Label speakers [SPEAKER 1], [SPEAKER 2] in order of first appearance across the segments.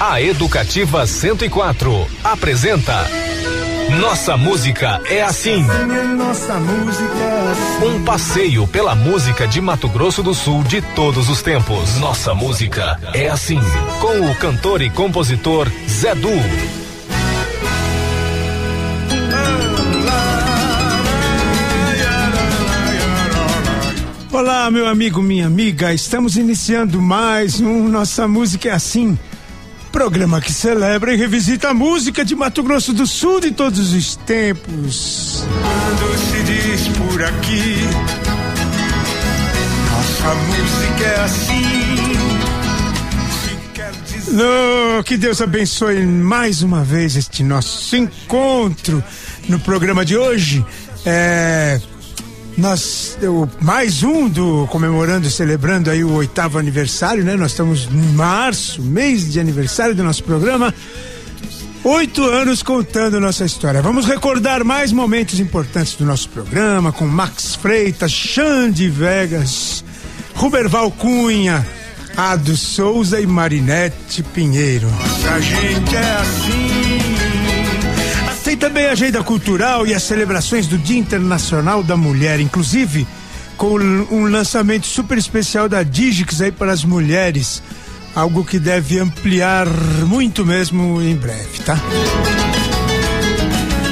[SPEAKER 1] A Educativa 104 apresenta Nossa Música é Assim.
[SPEAKER 2] Nossa música é assim.
[SPEAKER 1] Um passeio pela música de Mato Grosso do Sul de todos os tempos. Nossa Música é Assim. Com o cantor e compositor Zé Du.
[SPEAKER 2] Olá, meu amigo, minha amiga. Estamos iniciando mais um Nossa Música é Assim. Programa que celebra e revisita a música de Mato Grosso do Sul de todos os tempos.
[SPEAKER 3] Quando se diz por aqui, nossa música é assim. Dizer.
[SPEAKER 2] Que Deus abençoe mais uma vez este nosso encontro no programa de hoje. É, nós, eu, mais um do comemorando, celebrando aí o oitavo aniversário, né? Nós estamos em março, mês de aniversário do nosso programa. Oito anos contando nossa história. Vamos recordar mais momentos importantes do nosso programa com Max Freitas, Xande Vegas, Ruberval Cunha, Ado Souza e Marinete Pinheiro.
[SPEAKER 3] A gente é assim.
[SPEAKER 2] Também a agenda cultural e as celebrações do Dia Internacional da Mulher, inclusive com um lançamento super especial da Digix aí para as mulheres, algo que deve ampliar muito mesmo em breve, tá?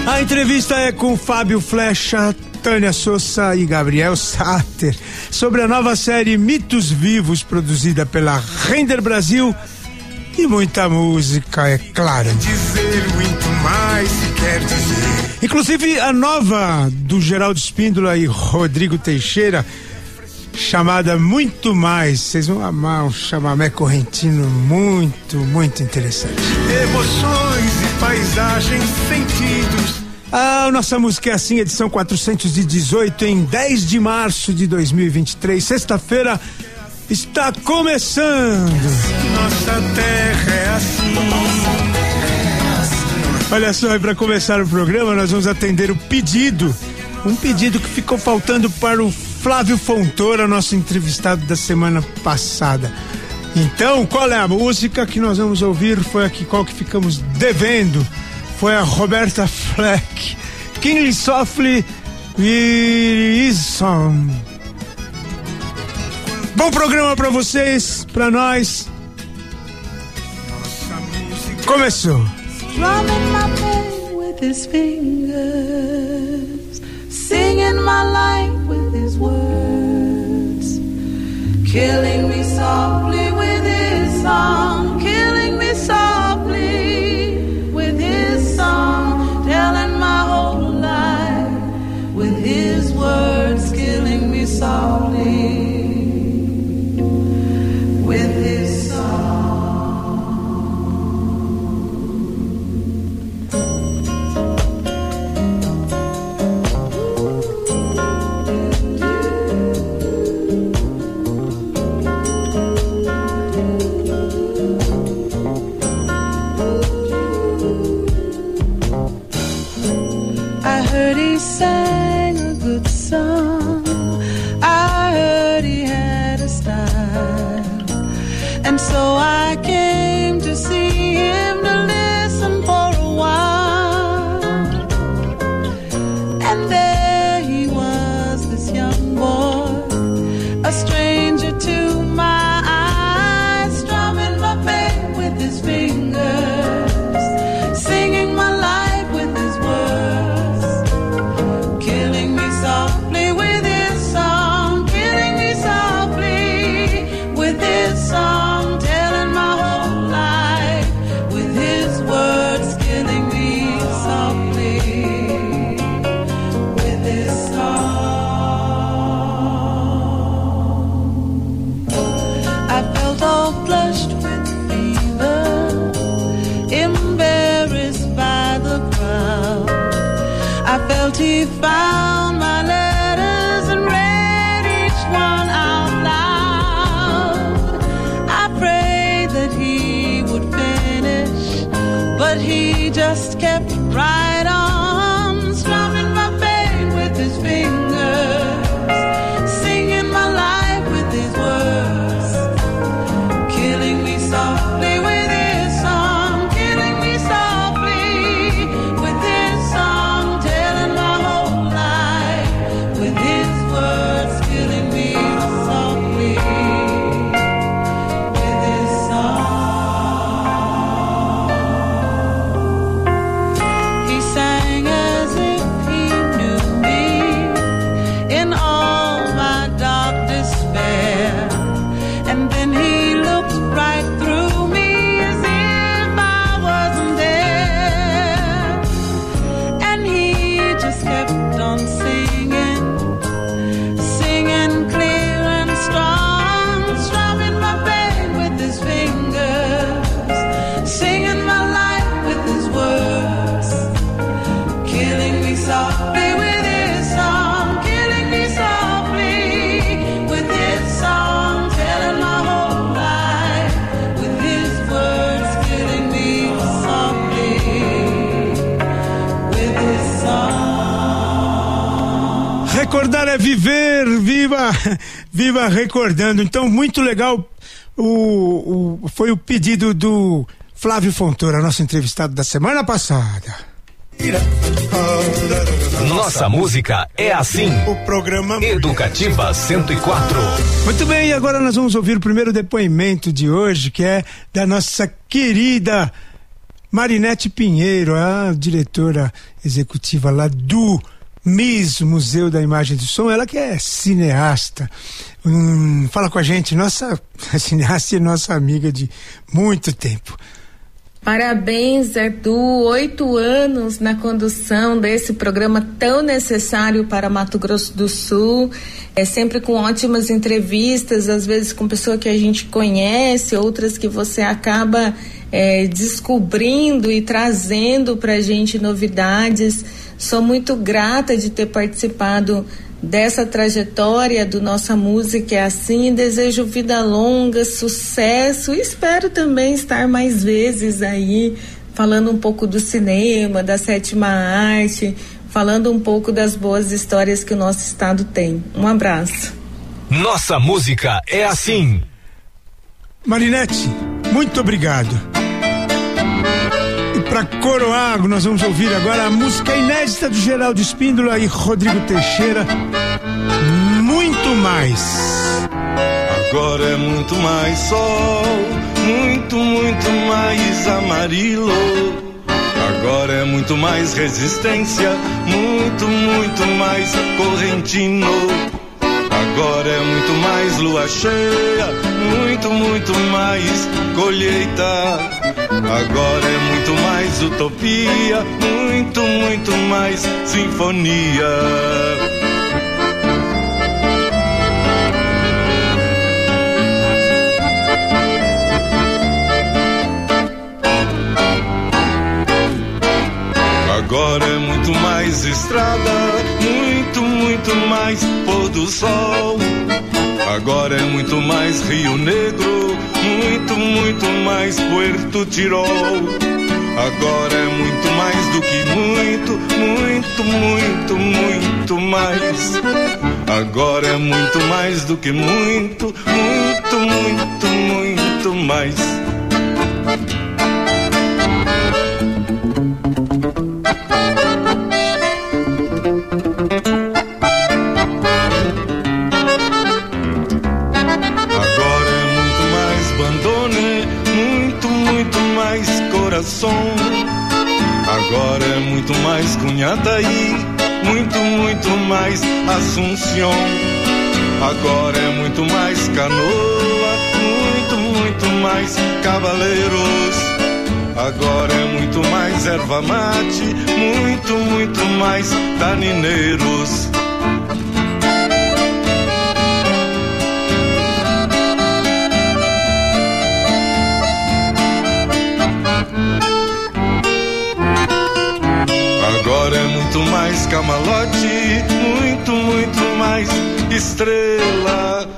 [SPEAKER 2] A entrevista é com Fábio Flecha, Tânia Souza e Gabriel Sater sobre a nova série Mitos Vivos produzida pela Render Brasil e muita música, é claro.
[SPEAKER 3] Dizer muito mais se quer dizer.
[SPEAKER 2] Inclusive a nova do Geraldo Espíndola e Rodrigo Teixeira, chamada Muito Mais. Vocês vão amar um chamamé correntino muito, muito interessante.
[SPEAKER 3] Emoções e paisagens, sentidos.
[SPEAKER 2] A nossa música é assim, edição 418, em 10 de março de 2023, sexta-feira, está começando.
[SPEAKER 3] Nossa terra é assim.
[SPEAKER 2] Olha só, e para começar o programa, nós vamos atender o pedido. Um pedido que ficou faltando para o Flávio Fontoura, nosso entrevistado da semana passada. Então, qual é a música que nós vamos ouvir? Foi aqui qual que ficamos devendo. Foi a Roberta Fleck. King Softly e Song. Bom programa para vocês, para nós. Começou.
[SPEAKER 4] Drumming my pain with his fingers, singing my life with his words, killing me softly with his song, killing me softly with his song, telling my whole life with his words, killing me softly He sang a good song. I
[SPEAKER 2] recordando. Então, muito legal. O, o, foi o pedido do Flávio Fontoura, nosso entrevistado da semana passada.
[SPEAKER 1] Nossa música é assim.
[SPEAKER 2] O programa
[SPEAKER 1] Educativa 104.
[SPEAKER 2] Muito bem, agora nós vamos ouvir o primeiro depoimento de hoje, que é da nossa querida Marinete Pinheiro, a diretora executiva lá do MIS, Museu da Imagem do Som, ela que é cineasta. Hum, fala com a gente, nossa cineasta e nossa amiga de muito tempo.
[SPEAKER 5] Parabéns, Arthur. Oito anos na condução desse programa tão necessário para Mato Grosso do Sul. É sempre com ótimas entrevistas, às vezes com pessoa que a gente conhece, outras que você acaba é, descobrindo e trazendo para a gente novidades. Sou muito grata de ter participado dessa trajetória do Nossa Música é assim. Desejo vida longa, sucesso e espero também estar mais vezes aí falando um pouco do cinema, da sétima arte, falando um pouco das boas histórias que o nosso estado tem. Um abraço.
[SPEAKER 1] Nossa música é assim.
[SPEAKER 2] Marinete, muito obrigado. Para coroar, nós vamos ouvir agora a música inédita do Geraldo Espíndola e Rodrigo Teixeira. Muito mais.
[SPEAKER 3] Agora é muito mais sol, muito, muito mais amarelo. Agora é muito mais resistência, muito, muito mais correntino. Agora é muito mais lua cheia, muito, muito mais colheita. Agora é muito mais utopia, muito, muito mais sinfonia. Agora é muito mais estrada, muito, muito mais pôr do sol. Agora é muito mais Rio Negro, muito, muito mais Puerto Tirol. Agora é muito mais do que muito, muito, muito, muito mais. Agora é muito mais do que muito, muito, muito, muito mais. Agora é muito mais Cunhataí, muito, muito mais Assunção. Agora é muito mais canoa, muito, muito mais cavaleiros. Agora é muito mais erva mate, muito, muito mais danineiros. Camalote, muito, muito mais estrela.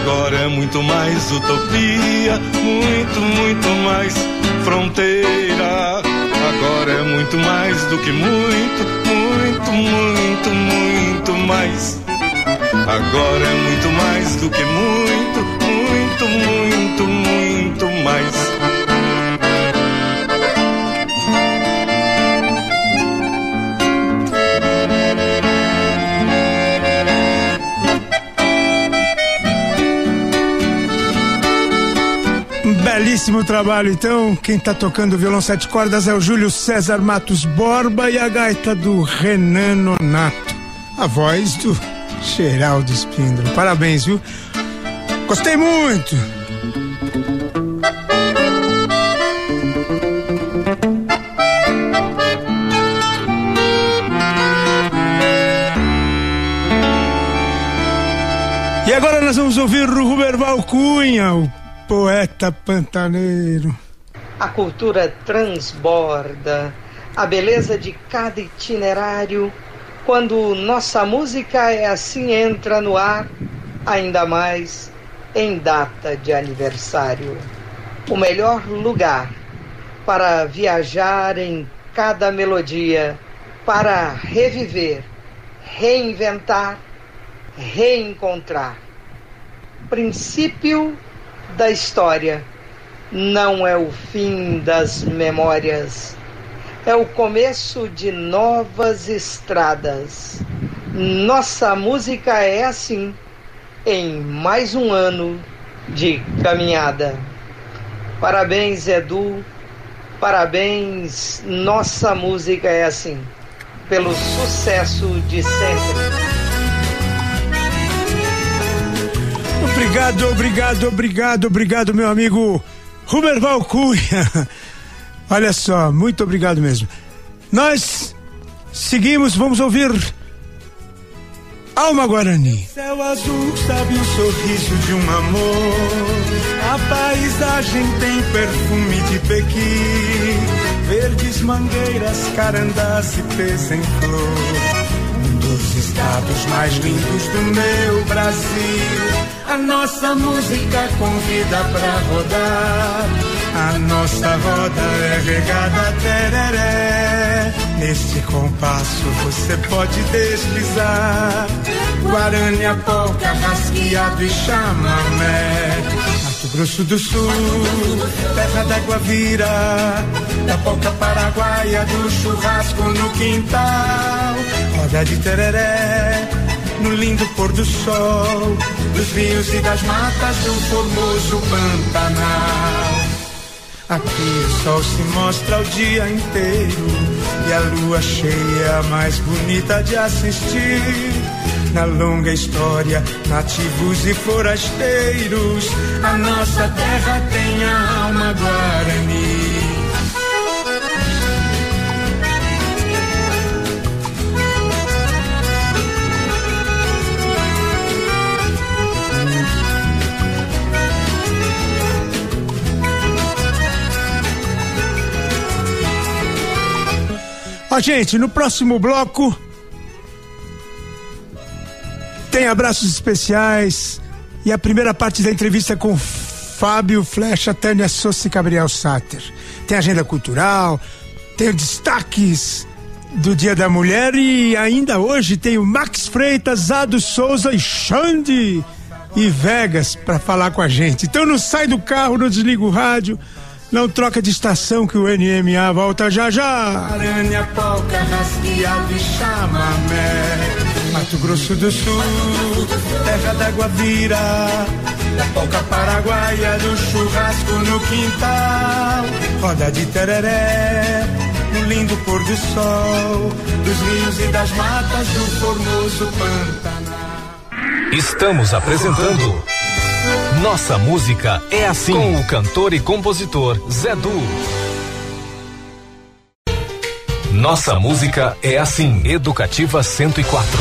[SPEAKER 3] Agora é muito mais utopia, muito, muito mais fronteira. Agora é muito mais do que muito, muito, muito, muito mais. Agora é muito mais do que muito, muito, muito, muito mais.
[SPEAKER 2] Belíssimo trabalho, então. Quem tá tocando violão sete cordas é o Júlio César Matos Borba e a gaita do Renan Nonato. A voz do Geraldo Espíndola. Parabéns, viu? Gostei muito. E agora nós vamos ouvir o Ruberval Cunha, o poeta pantaneiro.
[SPEAKER 6] A cultura transborda a beleza de cada itinerário. Quando nossa música é assim entra no ar, ainda mais em data de aniversário. O melhor lugar para viajar em cada melodia, para reviver, reinventar reencontrar. Princípio da história não é o fim das memórias, é o começo de novas estradas. Nossa música é assim, em mais um ano de caminhada. Parabéns, Edu. Parabéns, nossa música é assim, pelo sucesso de sempre.
[SPEAKER 2] Obrigado, obrigado, obrigado, obrigado, meu amigo Ruberval Cunha. Olha só, muito obrigado mesmo. Nós seguimos, vamos ouvir Alma Guarani.
[SPEAKER 7] Céu azul sabe o sorriso de um amor. A paisagem tem perfume de Pequim. Verdes mangueiras, carandás e pés em flor. Dos estados mais lindos do meu Brasil. A nossa música convida pra rodar. A nossa roda é regada tereré. Neste compasso você pode deslizar. Guarânia, polca, rasqueado e chamamé. Mato Grosso do Sul, terra d'água vira. Da polca paraguaia, do churrasco no quintal. Roda de tereré no lindo pôr do sol, dos rios e das matas do formoso Pantanal. Aqui o sol se mostra o dia inteiro e a lua cheia mais bonita de assistir. Na longa história, nativos e forasteiros, a nossa terra tem a alma guarani.
[SPEAKER 2] Ó, gente, no próximo bloco tem abraços especiais e a primeira parte da entrevista com Fábio Flecha, Tânia Souza e Gabriel Sater. Tem agenda cultural, tem destaques do Dia da Mulher e ainda hoje tem o Max Freitas, Ado Souza e Xande e Vegas para falar com a gente. Então não sai do carro, não desliga o rádio. Não troca de estação que o NMA volta já já.
[SPEAKER 7] Aranha, polca, rasqueado e chamamé. Mato Grosso do Sul, terra d'água vira. Da polca paraguaia, do churrasco no quintal. Roda de tereré, no lindo pôr do sol. Dos rios e das matas do formoso Pantanal.
[SPEAKER 1] Estamos apresentando Nossa Música é Assim com o cantor e compositor Zé Du. Nossa Música é Assim, Educativa 104.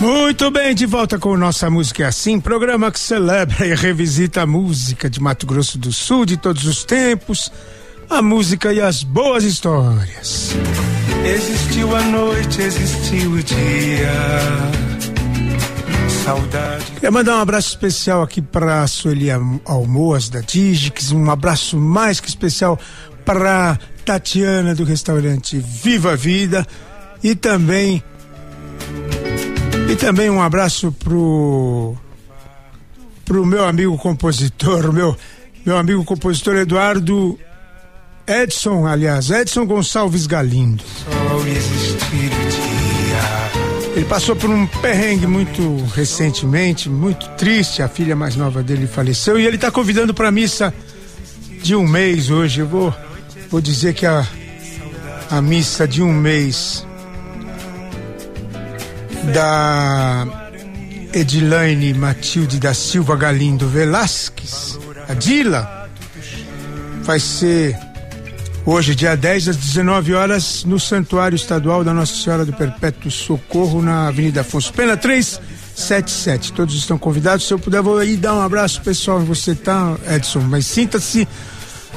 [SPEAKER 2] Muito bem, de volta com Nossa Música é Assim, programa que celebra e revisita a música de Mato Grosso do Sul de todos os tempos, a música e as boas histórias.
[SPEAKER 7] Existiu a noite, existiu o dia. Saudade.
[SPEAKER 2] Queria mandar um abraço especial aqui para a Sueli Almoas da Digix, um abraço mais que especial para Tatiana do restaurante Viva a Vida e também e também um abraço pro pro meu amigo compositor, meu meu amigo compositor Eduardo Edson, aliás, Edson Gonçalves Galindo.
[SPEAKER 7] Sol existir dia.
[SPEAKER 2] Ele passou por um perrengue muito recentemente, muito triste. A filha mais nova dele faleceu e ele está convidando para a missa de um mês hoje. Eu vou, vou dizer que a, a missa de um mês da Edilaine Matilde da Silva Galindo Velasquez, a Dila, vai ser Hoje, dia 10 às 19 horas, no Santuário Estadual da Nossa Senhora do Perpétuo Socorro, na Avenida Afonso Pena 377. Todos estão convidados. Se eu puder, vou aí dar um abraço pessoal. Você tá, Edson, mas sinta-se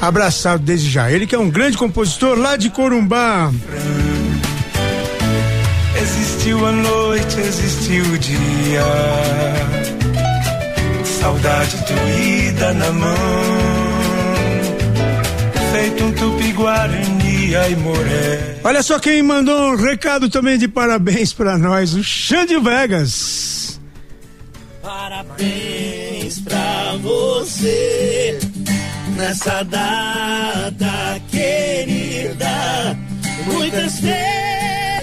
[SPEAKER 2] abraçado desde já. Ele que é um grande compositor lá de Corumbá.
[SPEAKER 7] Existiu a noite, existiu o dia. Saudade doída na mão feito um tupi-guarani e moré.
[SPEAKER 2] Olha só quem mandou um recado também de parabéns para nós, o Xande Vegas.
[SPEAKER 8] Parabéns pra você nessa data querida. Muitas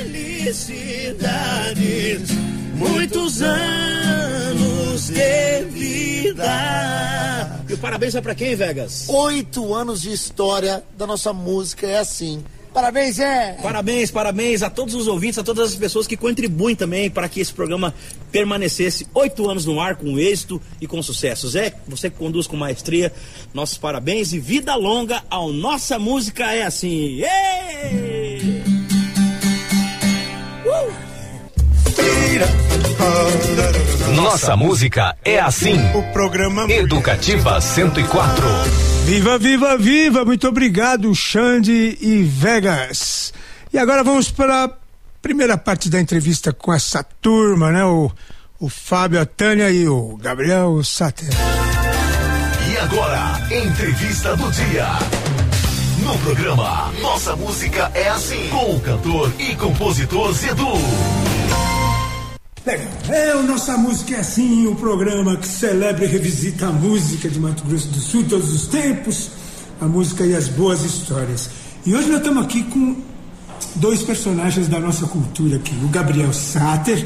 [SPEAKER 8] felicidades, muitos anos de vida.
[SPEAKER 9] Parabéns é pra quem, Vegas?
[SPEAKER 10] Oito anos de história da nossa música é assim. Parabéns, é!
[SPEAKER 9] Parabéns, parabéns a todos os ouvintes, a todas as pessoas que contribuem também para que esse programa permanecesse oito anos no ar com êxito e com sucesso. Zé, você que conduz com maestria, nossos parabéns e vida longa ao Nossa Música é Assim. Ei!
[SPEAKER 1] Nossa música é assim.
[SPEAKER 2] O programa
[SPEAKER 1] Educativa 104.
[SPEAKER 2] Viva, viva, viva! Muito obrigado, Xande e Vegas. E agora vamos para a primeira parte da entrevista com essa turma, né? O, o Fábio, a Tânia e o Gabriel Sater.
[SPEAKER 1] E agora, entrevista do dia. No programa Nossa Música é Assim, com o cantor e compositor Zedu.
[SPEAKER 2] É, o Nossa Música é assim, o programa que celebra e revisita a música de Mato Grosso do Sul todos os tempos, a música e as boas histórias. E hoje nós estamos aqui com dois personagens da nossa cultura aqui, o Gabriel Sater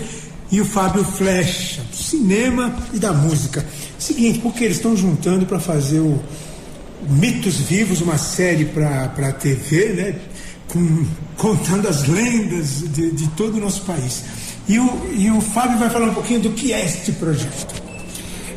[SPEAKER 2] e o Fábio Flecha, do cinema e da música. Seguinte, porque eles estão juntando para fazer o Mitos Vivos, uma série para a TV, né? Com, contando as lendas de, de todo o nosso país. E o, e o Fábio vai falar um pouquinho do que é este projeto.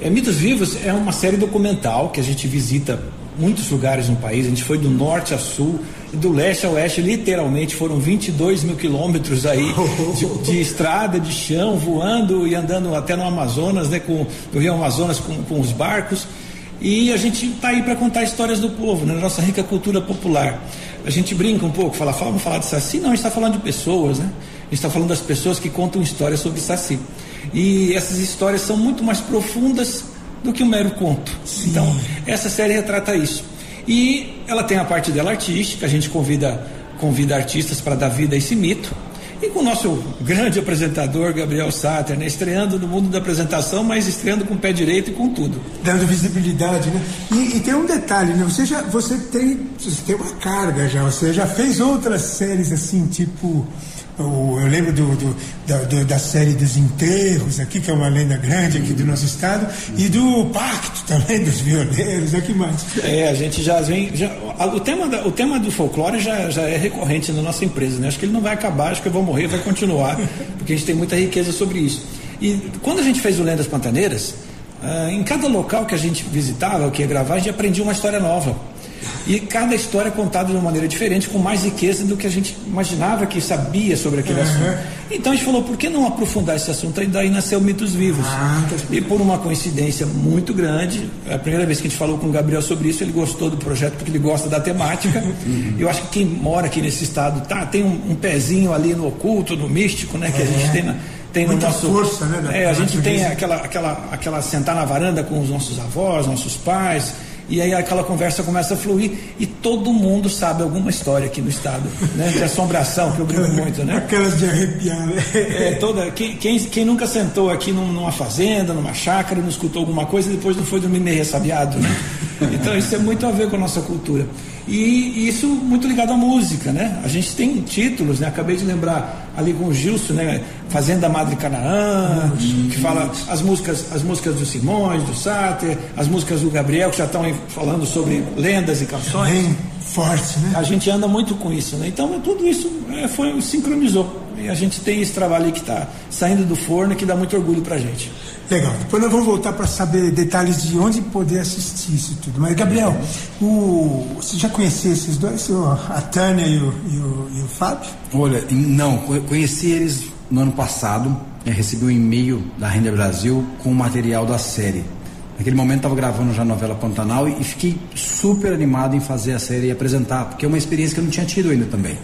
[SPEAKER 11] É, Mitos Vivos é uma série documental que a gente visita muitos lugares no país. A gente foi do norte a sul do leste a oeste, literalmente foram 22 mil quilômetros aí de, de estrada, de chão, voando e andando até no Amazonas, né, com, no Rio Amazonas com, com os barcos. E a gente está aí para contar histórias do povo, né, nossa rica cultura popular. A gente brinca um pouco, fala, fala, vamos falar de Saci? Não, a gente está falando de pessoas, né? A gente está falando das pessoas que contam histórias sobre Saci. E essas histórias são muito mais profundas do que um mero conto.
[SPEAKER 2] Sim.
[SPEAKER 11] Então, essa série retrata isso. E ela tem a parte dela artística, a gente convida, convida artistas para dar vida a esse mito. E com o nosso grande apresentador, Gabriel Sater, né? estreando no mundo da apresentação, mas estreando com o pé direito e com tudo.
[SPEAKER 2] Dando visibilidade, né? E, e tem um detalhe, né? Você já você tem, você tem uma carga já, você já fez outras séries assim, tipo. Eu lembro do, do- da, do- da série dos enterros aqui, que é uma lenda grande aqui do nosso estado, e do pacto também dos violeiros, aqui mais.
[SPEAKER 11] É, a gente já vem. Já, o, tema da- o tema do folclore já, já é recorrente na nossa empresa, né? Acho que ele não vai acabar, acho que eu vou morrer, vai continuar, porque a gente tem muita riqueza sobre isso. E quando a gente fez o Lendas Pantaneiras, ah, em cada local que a gente visitava, que ia gravar, a gente aprendia uma história nova. E cada história é contada de uma maneira diferente, com mais riqueza do que a gente imaginava que sabia sobre aquele assunto. Então a gente falou, por que não aprofundar esse assunto? E daí nasceu Mitos Vivos. E por uma coincidência muito grande, é a primeira vez que a gente falou com o Gabriel sobre isso, ele gostou do projeto porque ele gosta da temática. Eu acho que quem mora aqui nesse estado tá, tem um, um pezinho ali no oculto, no místico, né? Que a gente tem na, tem no
[SPEAKER 2] Muita
[SPEAKER 11] nosso.
[SPEAKER 2] força, né, da-
[SPEAKER 11] É, a gente tem aquela, aquela, aquela sentar na varanda com os nossos avós, nossos pais, e aí aquela conversa começa a fluir e todo mundo sabe alguma história aqui no estado, né? De assombração, que eu brinco muito, né?
[SPEAKER 2] Aquelas de arrepiar, né?
[SPEAKER 11] É, toda, quem, quem, quem nunca sentou aqui num- numa fazenda, numa chácara, não escutou alguma coisa e depois não foi dormir meio ressabiado, né? Então isso é muito a ver com a nossa cultura. E, e isso muito ligado à música, né? A gente tem títulos, né? Acabei de lembrar ali com o Gilson, né? Fazenda Madre Canaã, que fala as músicas, as músicas do Simões, do Sáter, as músicas do Gabriel, que já estão falando sobre lendas e canções.
[SPEAKER 2] Bem forte, né?
[SPEAKER 11] A gente anda muito com isso, né? Então tudo isso é, foi sincronizou. E a gente tem esse trabalho aí que está saindo do forno e que dá muito orgulho pra gente.
[SPEAKER 2] Legal. Depois nós vamos voltar para saber detalhes de onde poder assistir isso tudo. Mas, Gabriel, o... você já conhecia esses dois? A Tânia e o, e o, e o Fábio?
[SPEAKER 12] Olha, não, co- conheci eles no ano passado, né, recebi um e-mail da Renda Brasil com o material da série. Naquele momento estava gravando já a novela Pantanal e, e fiquei super animado em fazer a série e apresentar, porque é uma experiência que eu não tinha tido ainda também.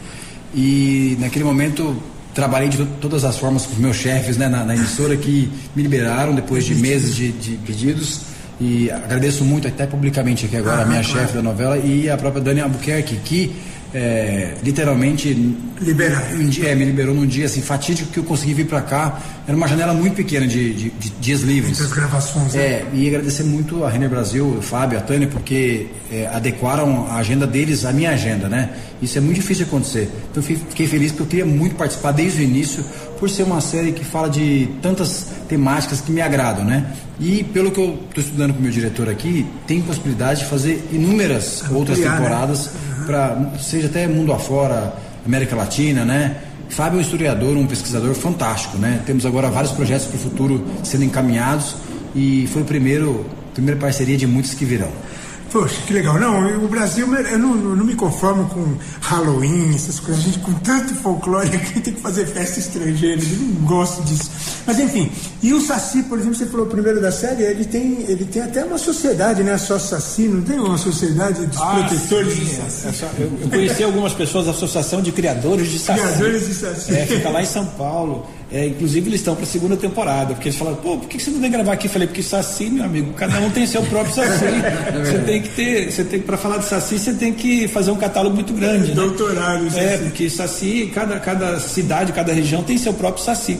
[SPEAKER 12] E naquele momento trabalhei de to- todas as formas com os meus chefes né, na, na emissora que me liberaram depois de meses de, de pedidos E agradeço muito, até publicamente aqui agora,
[SPEAKER 2] Ah,
[SPEAKER 12] a minha
[SPEAKER 2] claro.
[SPEAKER 12] chefe da novela e a própria Dani Albuquerque, que é, literalmente
[SPEAKER 2] Liberaram.
[SPEAKER 12] um dia- é, me liberou num dia assim, fatídico que eu consegui vir para cá. Era uma janela muito pequena de, de- de dias livres.
[SPEAKER 2] Entre as gravações, né?
[SPEAKER 12] É, e agradecer muito a Renner Brasil, o Fábio, a Tânia, porque é, adequaram a agenda deles à minha agenda, né? Isso é muito difícil de acontecer. Então fiquei feliz porque eu queria muito participar desde o início, por ser uma série que fala de tantas temáticas que me agradam, né? E pelo que eu estou estudando com o meu diretor aqui, tem possibilidade de fazer inúmeras outras
[SPEAKER 2] Ampliar, né?
[SPEAKER 12] Para seja até mundo afora, América Latina, né? Fábio é um historiador, um pesquisador fantástico, né? Temos agora vários projetos para o futuro sendo encaminhados e foi o primeiro, primeira parceria de muitos que virão.
[SPEAKER 2] Poxa, que legal. Não, o Brasil, eu não, não me conformo com Halloween, essas coisas. A gente, com tanto folclore aqui, tem que fazer festa estrangeira. Eu não gosto disso. Mas, enfim. E o Saci, por exemplo, você falou primeiro da série, ele tem, ele tem até uma sociedade, né? Só Saci, não tem uma sociedade dos protetores
[SPEAKER 11] sim,
[SPEAKER 2] de
[SPEAKER 11] é,
[SPEAKER 2] Saci?
[SPEAKER 11] é só- eu, eu conheci algumas pessoas da Associação de Criadores de Saci.
[SPEAKER 2] Criadores de Saci.
[SPEAKER 11] É, fica lá em São Paulo. É, inclusive eles estão para a segunda temporada, porque eles falaram, pô, por que você não vem gravar aqui? Eu falei, porque Saci, meu amigo, cada um tem seu próprio Saci. você tem que ter, você tem para falar de Saci, você tem que fazer um catálogo muito grande. né?
[SPEAKER 2] Doutorado,
[SPEAKER 11] É,
[SPEAKER 2] Saci.
[SPEAKER 11] porque Saci, cada, cada cidade, cada região tem seu próprio Saci.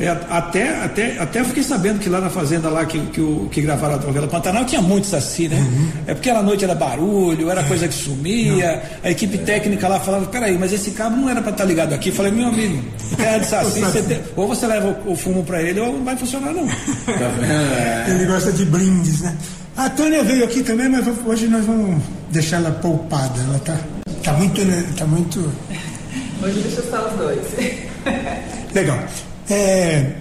[SPEAKER 11] É, até, até, até fiquei sabendo que lá na fazenda lá que, que, o- que gravaram a novela Pantanal tinha muito saci, né?
[SPEAKER 2] Uhum.
[SPEAKER 11] É porque à noite era barulho, era coisa que sumia, a equipe técnica lá falava, peraí, mas esse cabo não era para estar ligado aqui. Eu falei, meu amigo, terra de saci, você tem- ou você leva o, o fumo para ele ou não vai funcionar não. Tá vendo?
[SPEAKER 2] Ele gosta de brindes, né? A Tânia veio aqui também, mas hoje nós vamos deixar ela poupada. Ela tá, tá muito. né, Tá muito.
[SPEAKER 5] Hoje deixa só os dois.
[SPEAKER 2] Legal. É,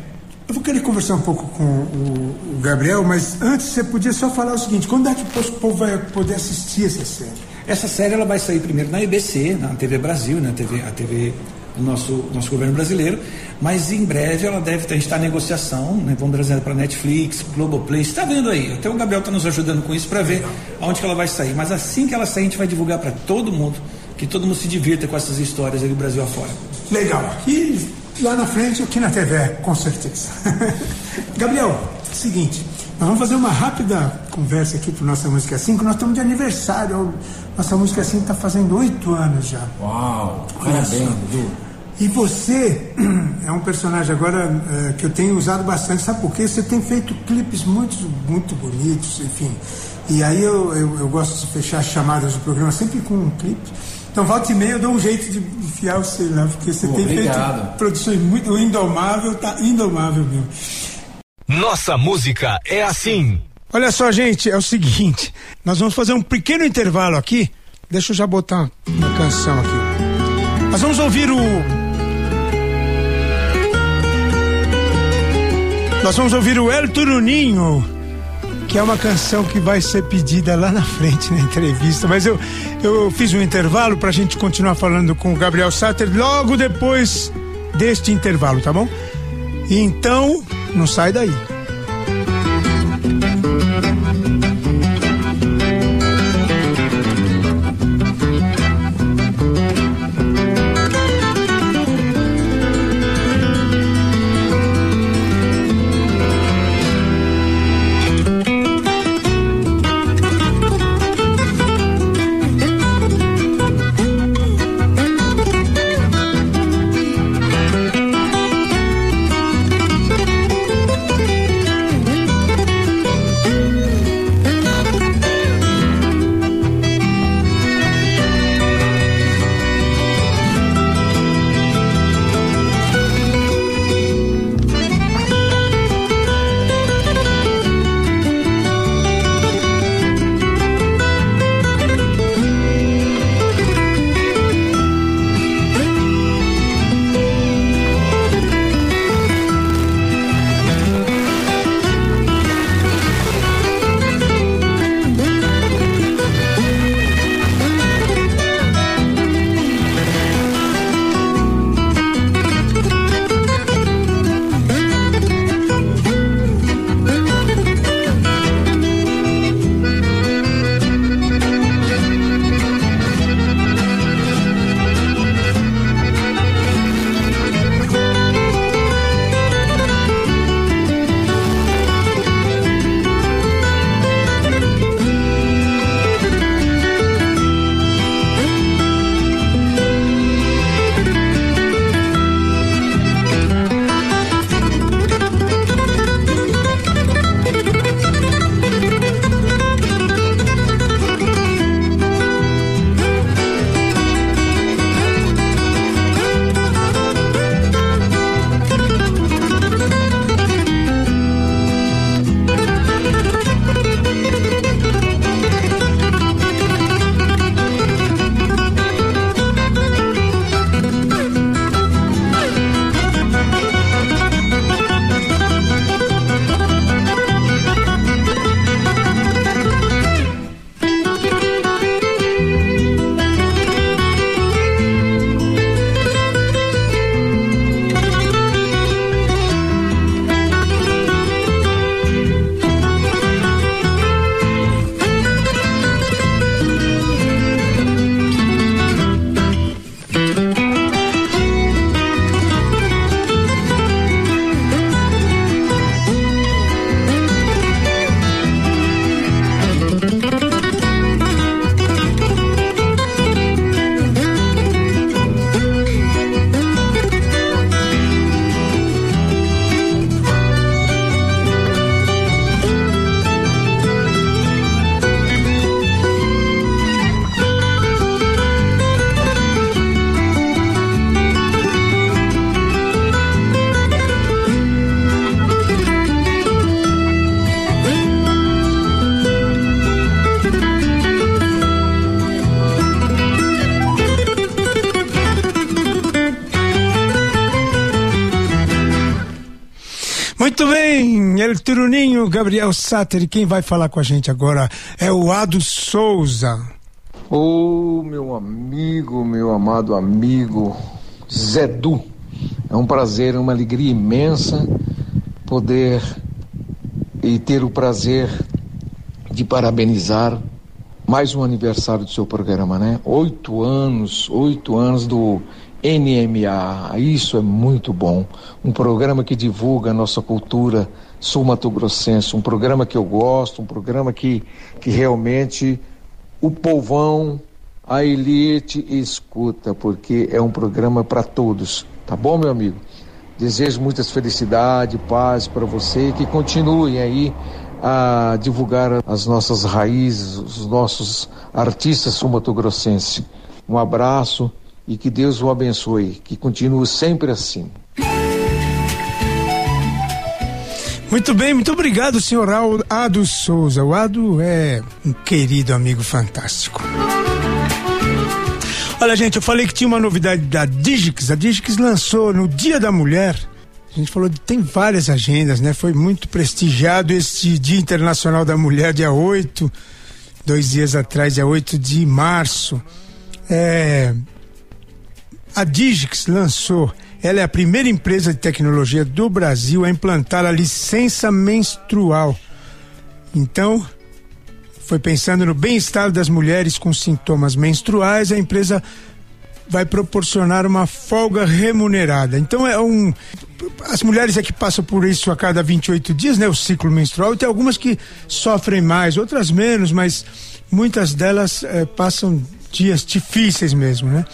[SPEAKER 2] eu vou querer conversar um pouco com o, o Gabriel, mas antes você podia só falar o seguinte: quando é que o povo vai poder assistir essa série?
[SPEAKER 11] Essa série ela vai sair primeiro na EBC, na TV Brasil, na TV, a TV do nosso, nosso governo brasileiro, mas em breve ela deve ter, a gente está em negociação, né, vamos trazer para Netflix, Globoplay, está vendo aí, até o Gabriel está nos ajudando com isso para ver aonde que ela vai sair, mas assim que ela sair a gente vai divulgar para todo mundo, que todo mundo se divirta com essas histórias aí do Brasil afora.
[SPEAKER 2] Legal. E lá na frente, aqui na TV, com certeza. Gabriel, seguinte, nós vamos fazer uma rápida conversa aqui para Nossa Música 5. Nós estamos de aniversário. Nossa Música 5 está fazendo oito anos já.
[SPEAKER 12] Uau, parabéns. Dudu.
[SPEAKER 2] E você é um personagem agora eh, que eu tenho usado bastante, sabe por quê? Você tem feito clipes muito, muito bonitos, enfim. E aí eu, eu, eu gosto de fechar as chamadas do programa sempre com um clipe. Então, volta e meia eu dou um jeito de enfiar você lá, porque você
[SPEAKER 12] Pô,
[SPEAKER 2] tem
[SPEAKER 12] obrigado.
[SPEAKER 2] feito produções muito. O Indomável tá indomável mesmo.
[SPEAKER 1] Nossa música é assim.
[SPEAKER 2] Olha só, gente, é o seguinte: nós vamos fazer um pequeno intervalo aqui. Deixa eu já botar uma canção aqui. Nós vamos ouvir o. Nós vamos ouvir o El Turuninho, que é uma canção que vai ser pedida lá na frente na entrevista. Mas eu, eu fiz um intervalo para a gente continuar falando com o Gabriel Satter logo depois deste intervalo, tá bom? Então, não sai daí. Bem, El Turuninho, Gabriel Satter, quem vai falar com a gente agora é o Ado Souza.
[SPEAKER 13] Ô, oh, meu amigo, meu amado amigo Zedu, é um prazer, uma alegria imensa poder e ter o prazer de parabenizar mais um aniversário do seu programa, né? Oito anos, oito anos do NMA, isso é muito bom. Um programa que divulga a nossa cultura sul-mato-grossense, um programa que eu gosto, um programa que, que realmente o povão, a elite escuta, porque é um programa para todos. Tá bom, meu amigo? Desejo muitas felicidades, paz para você e que continuem aí a divulgar as nossas raízes, os nossos artistas sul-mato-grossenses. Um abraço e que Deus o abençoe, que continue sempre assim.
[SPEAKER 2] Muito bem, muito obrigado, senhor Ado Souza. O Ado é um querido amigo fantástico. Olha, gente, eu falei que tinha uma novidade da Digix. A Digix lançou no Dia da Mulher. A gente falou de tem várias agendas, né? Foi muito prestigiado este Dia Internacional da Mulher, dia 8, dois dias atrás, dia 8 de março. É, a Digix lançou, ela é a primeira empresa de tecnologia do Brasil a implantar a licença menstrual. Então, foi pensando no bem-estar das mulheres com sintomas menstruais, a empresa vai proporcionar uma folga remunerada. Então é um as mulheres é que passam por isso a cada 28 dias, né, o ciclo menstrual, e tem algumas que sofrem mais, outras menos, mas muitas delas é, passam dias difíceis mesmo, né?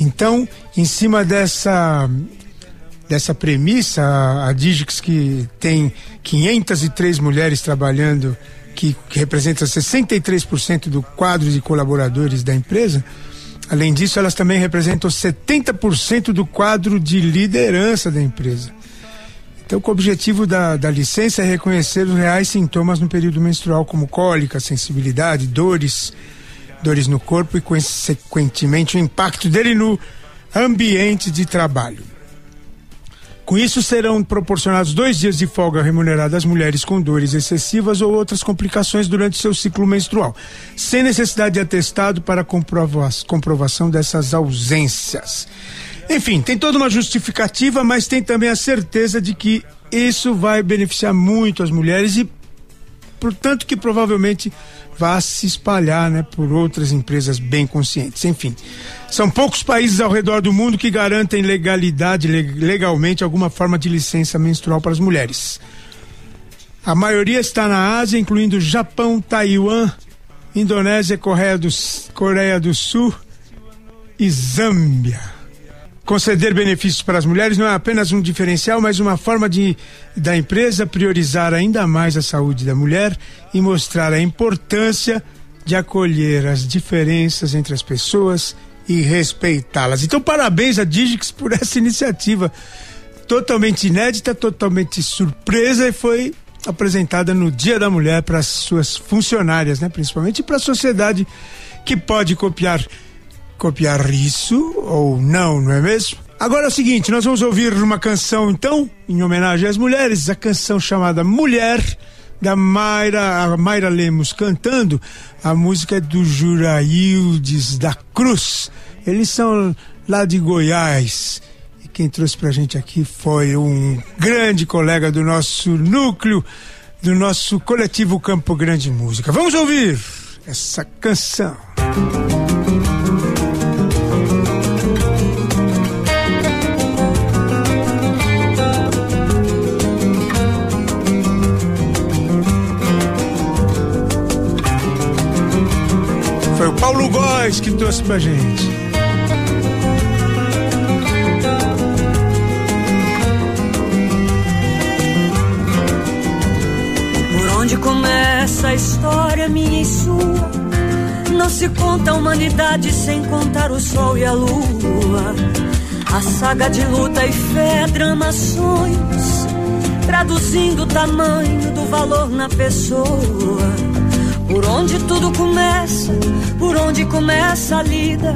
[SPEAKER 2] Então, em cima dessa dessa premissa, a, a Digix que tem 503 mulheres trabalhando que, que representa 63% do quadro de colaboradores da empresa. Além disso, elas também representam 70% do quadro de liderança da empresa. Então, o objetivo da, da licença é reconhecer os reais sintomas no período menstrual, como cólica, sensibilidade, dores, dores no corpo e, consequentemente, o impacto dele no ambiente de trabalho. Com isso, serão proporcionados dois dias de folga remunerada às mulheres com dores excessivas ou outras complicações durante seu ciclo menstrual, sem necessidade de atestado para comprova comprovação dessas ausências. Enfim, tem toda uma justificativa, mas tem também a certeza de que isso vai beneficiar muito as mulheres e, portanto, que provavelmente vá se espalhar né, por outras empresas bem conscientes. Enfim, são poucos países ao redor do mundo que garantem legalidade, legalmente, alguma forma de licença menstrual para as mulheres. A maioria está na Ásia, incluindo Japão, Taiwan, Indonésia, Coreia do, Coreia do Sul e Zâmbia. Conceder benefícios para as mulheres não é apenas um diferencial, mas uma forma de da empresa priorizar ainda mais a saúde da mulher e mostrar a importância de acolher as diferenças entre as pessoas e respeitá-las. Então, parabéns a Digix por essa iniciativa totalmente inédita, totalmente surpresa e foi apresentada no Dia da Mulher para as suas funcionárias, né, principalmente para a sociedade que pode copiar copiar isso ou não, não é mesmo? Agora é o seguinte, nós vamos ouvir uma canção então, em homenagem às mulheres, a canção chamada Mulher, da Mayra, Mayra Lemos cantando, a música é do Juraildes da Cruz. Eles são lá de Goiás. E quem trouxe pra gente aqui foi um grande colega do nosso núcleo, do nosso coletivo Campo Grande Música. Vamos ouvir essa canção. Paulo Góes que trouxe pra gente.
[SPEAKER 14] Por onde começa a história minha e sua? Não se conta a humanidade sem contar o sol e a lua. A saga de luta e fé, drama, sonhos, traduzindo o tamanho do valor na pessoa por onde tudo começa, por onde começa a lida,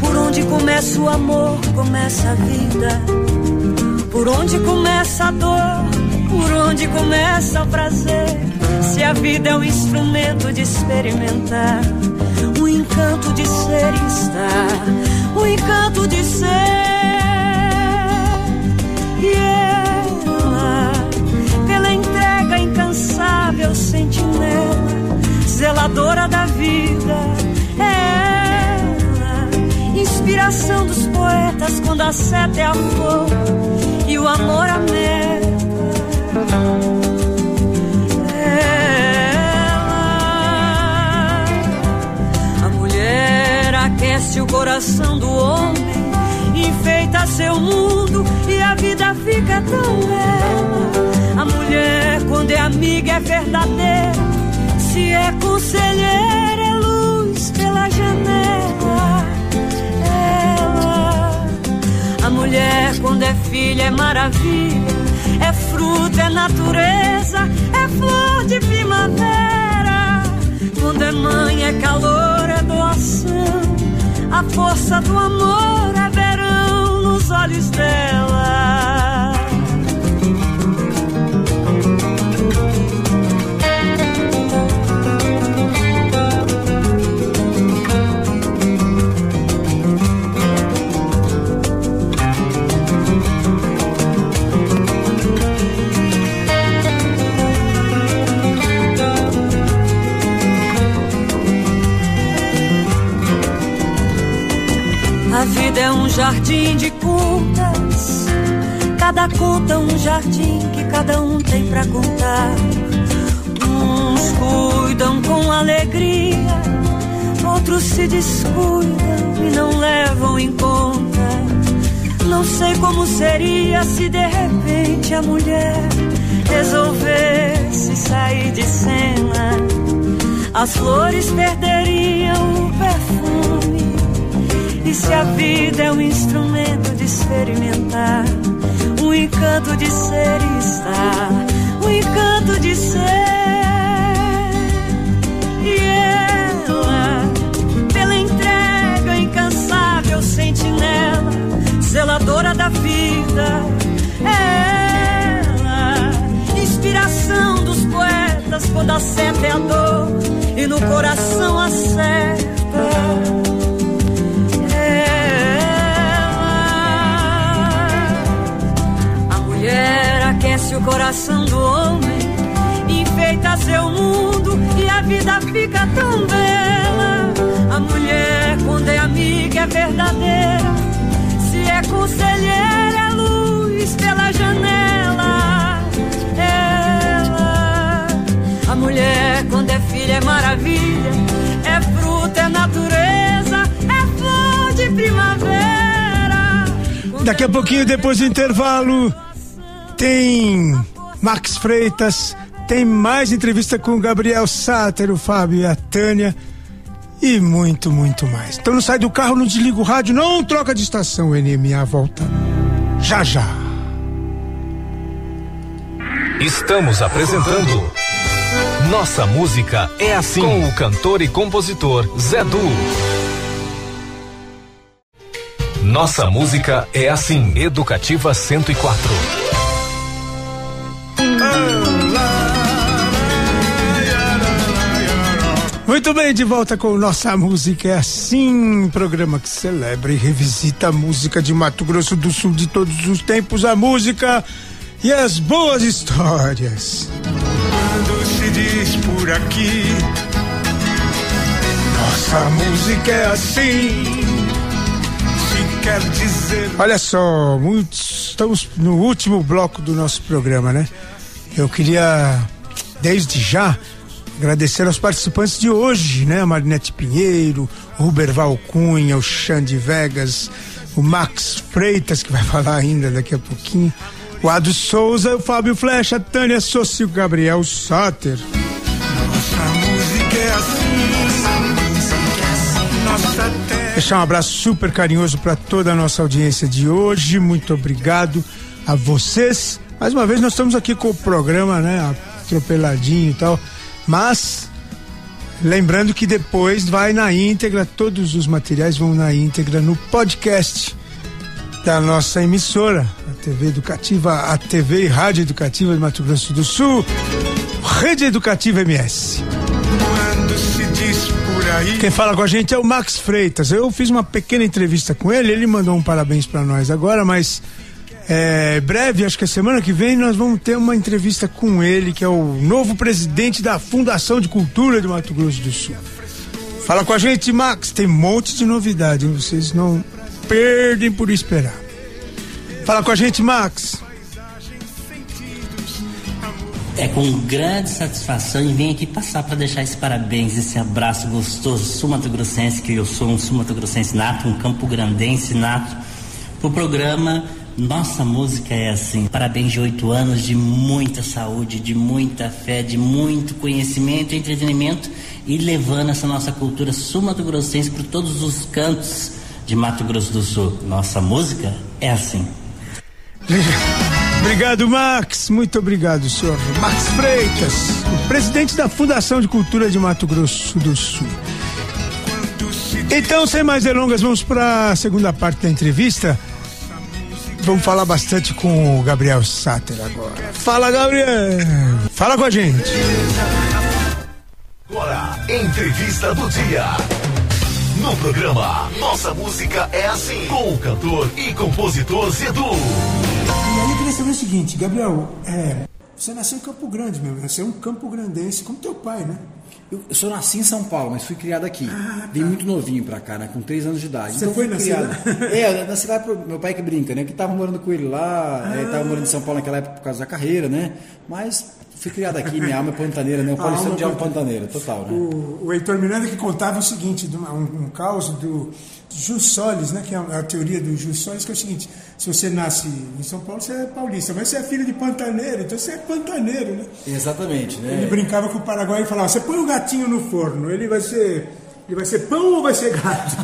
[SPEAKER 14] por onde começa o amor, começa a vida. Por onde começa a dor, Por onde começa o prazer? Se a vida é um instrumento de experimentar, o encanto de ser e estar, o encanto de ser. E ela, pela entrega incansável, sentinela, zeladora da vida, é ela, inspiração dos poetas quando a seta é a flor e o amor a meta. Aquece o coração do homem, enfeita seu mundo e a vida fica tão bela. A mulher, quando é amiga, é verdadeira, é conselheira, é luz pela janela. Ela, a mulher, quando é filha, é maravilha é fruta, é natureza, é flor de primavera. Quando é mãe, é calor, é doação. A força do amor é verão nos olhos dela. Vida é um jardim de contas, cada conta um jardim que cada um tem pra contar. Uns cuidam com alegria, outros se descuidam e não levam em conta. Não sei como seria se de repente a mulher resolvesse sair de cena. As flores perderiam o perfume e se a vida é um instrumento de experimentar, um encanto de ser e estar, um encanto de ser. E ela, pela entrega incansável, sentinela, zeladora da vida, ela, inspiração dos poetas quando a seta é a dor e no coração acerta. mulher coração do homem, enfeita seu mundo e a vida fica tão bela. A mulher, quando é amiga, é verdadeira. Se é conselheira, é luz pela janela. Ela, a mulher, quando é filha, é maravilha. É fruta, é natureza, é flor de primavera.
[SPEAKER 2] Daqui a pouquinho, depois do intervalo, tem Max Freitas, tem mais entrevista com o Gabriel Sáter, o Fábio e a Tânia e muito, muito mais. Então não sai do carro, não desliga o rádio, não troca de estação, NMA volta já já.
[SPEAKER 15] Estamos apresentando Nossa Música é Assim com o cantor e compositor Zé Du. Nossa Música é Assim, Educativa 104.
[SPEAKER 2] Muito bem, de volta com Nossa Música é Assim, programa que celebra e revisita a música de Mato Grosso do Sul de todos os tempos, a música e as boas histórias.
[SPEAKER 7] Quando se diz por aqui,
[SPEAKER 2] Nossa música é assim.
[SPEAKER 7] se quer dizer.
[SPEAKER 2] Olha só, muitos, estamos no último bloco do nosso programa, né? Eu queria, desde já, agradecer aos participantes de hoje, né? Marinete Pinheiro, o Ruberval Cunha, o Xande Vegas, o Max Freitas, que vai falar ainda daqui a pouquinho, o Ado Souza, o Fábio Flecha, a Tânia Sossi, o Gabriel Sater.
[SPEAKER 7] Nossa música é assim. Nossa terra.
[SPEAKER 2] Deixar um abraço super carinhoso para toda a nossa audiência de hoje. Muito obrigado a vocês. Mais uma vez nós estamos aqui com o programa, né? Atropeladinho e tal. Mas lembrando que depois vai na íntegra, todos os materiais vão na íntegra no podcast da nossa emissora, a TV Educativa, a TV e Rádio Educativa de Mato Grosso do Sul, Rede Educativa MS.
[SPEAKER 7] Quando se diz por aí.
[SPEAKER 2] Quem fala com a gente é o Max Freitas. Eu fiz uma pequena entrevista com ele, ele mandou um parabéns para nós agora, mas é, breve, acho que a semana que vem, nós vamos ter uma entrevista com ele, que é o novo presidente da Fundação de Cultura de Mato Grosso do Sul. Fala com a gente, Max. Tem um monte de novidade, hein? Vocês não perdem por esperar. Fala com a gente, Max.
[SPEAKER 16] É com grande satisfação e venho aqui passar para deixar esse parabéns, esse abraço gostoso sumatogrossense, que eu sou um sumatogrossense nato, um campo grandense nato, pro programa Nossa Música é Assim. Parabéns de oito anos de muita saúde, de muita fé, de muito conhecimento e entretenimento e levando essa nossa cultura sumatogrossense por todos os cantos de Mato Grosso do Sul. Nossa música é assim.
[SPEAKER 2] Obrigado, Max. Muito obrigado, senhor Max Freitas, o presidente da Fundação de Cultura de Mato Grosso do Sul. Então, sem mais delongas, vamos para a segunda parte da entrevista. Vamos falar bastante com o Gabriel Satter agora. Fala, Gabriel. Fala com a gente.
[SPEAKER 1] Agora, entrevista do dia. No programa Nossa Música é Assim, com o cantor e compositor Zedu.
[SPEAKER 2] E aí eu queria saber o seguinte, Gabriel, é, você nasceu em Campo Grande mesmo, você é um campo grandense, como teu pai, né?
[SPEAKER 12] Eu, eu só nasci em São Paulo, mas fui criado aqui.
[SPEAKER 2] Ah, tá.
[SPEAKER 12] Vim muito novinho pra cá, né? Com três anos de idade.
[SPEAKER 2] Você
[SPEAKER 12] Então,
[SPEAKER 2] foi
[SPEAKER 12] criado. É, eu nasci lá pro meu pai que brinca, né? Que tava morando com ele lá,
[SPEAKER 2] Ah.
[SPEAKER 12] eh, tava morando em São Paulo naquela época por causa da carreira, né? Mas fui criado aqui, minha alma é pantaneira, né? O
[SPEAKER 2] A
[SPEAKER 12] paulistano
[SPEAKER 2] alma
[SPEAKER 12] de alma
[SPEAKER 2] pantaneira.
[SPEAKER 12] total, né?
[SPEAKER 2] O, o Heitor Miranda que contava o seguinte, um, um caos do Jus Solis, né, que é a, a teoria do Jus Solis, que é o seguinte, se você nasce em São Paulo, você é paulista, mas você é filho de pantaneiro, então você é pantaneiro, né?
[SPEAKER 12] Exatamente, né?
[SPEAKER 2] Ele brincava com o Paraguai e falava, você põe o gatinho no forno, ele vai ser... Ele vai ser pão ou vai ser gato?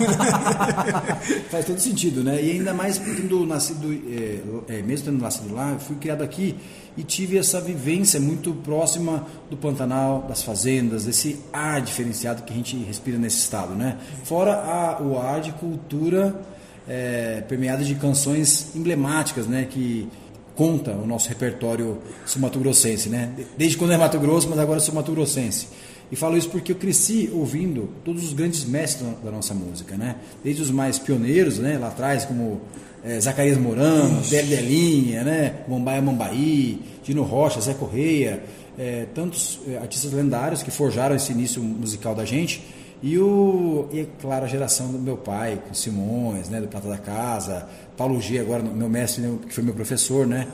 [SPEAKER 12] Faz todo sentido, né? E ainda mais tendo nascido, é, é, mesmo tendo nascido lá, eu fui criado aqui e tive essa vivência muito próxima do Pantanal, das fazendas, desse ar diferenciado que a gente respira nesse estado, né? Fora a- o ar de cultura é, permeada de canções emblemáticas, né? Que conta o nosso repertório sul-mato-grossense, né? Desde quando é Mato Grosso, mas agora sou mato-grossense. E falo isso porque eu cresci ouvindo todos os grandes mestres da nossa música, né? Desde os mais pioneiros, né? Lá atrás, como eh, Zacarias Mourão, Délio Delinha, né? Mombaia Mambaí, Dino Rocha, Zé Correia, eh, tantos eh, artistas lendários que forjaram esse início musical da gente. E, o, e é claro, a geração do meu pai, com Simões, né? Do Prata da Casa, Paulo G, agora meu mestre, né, que foi meu professor, né?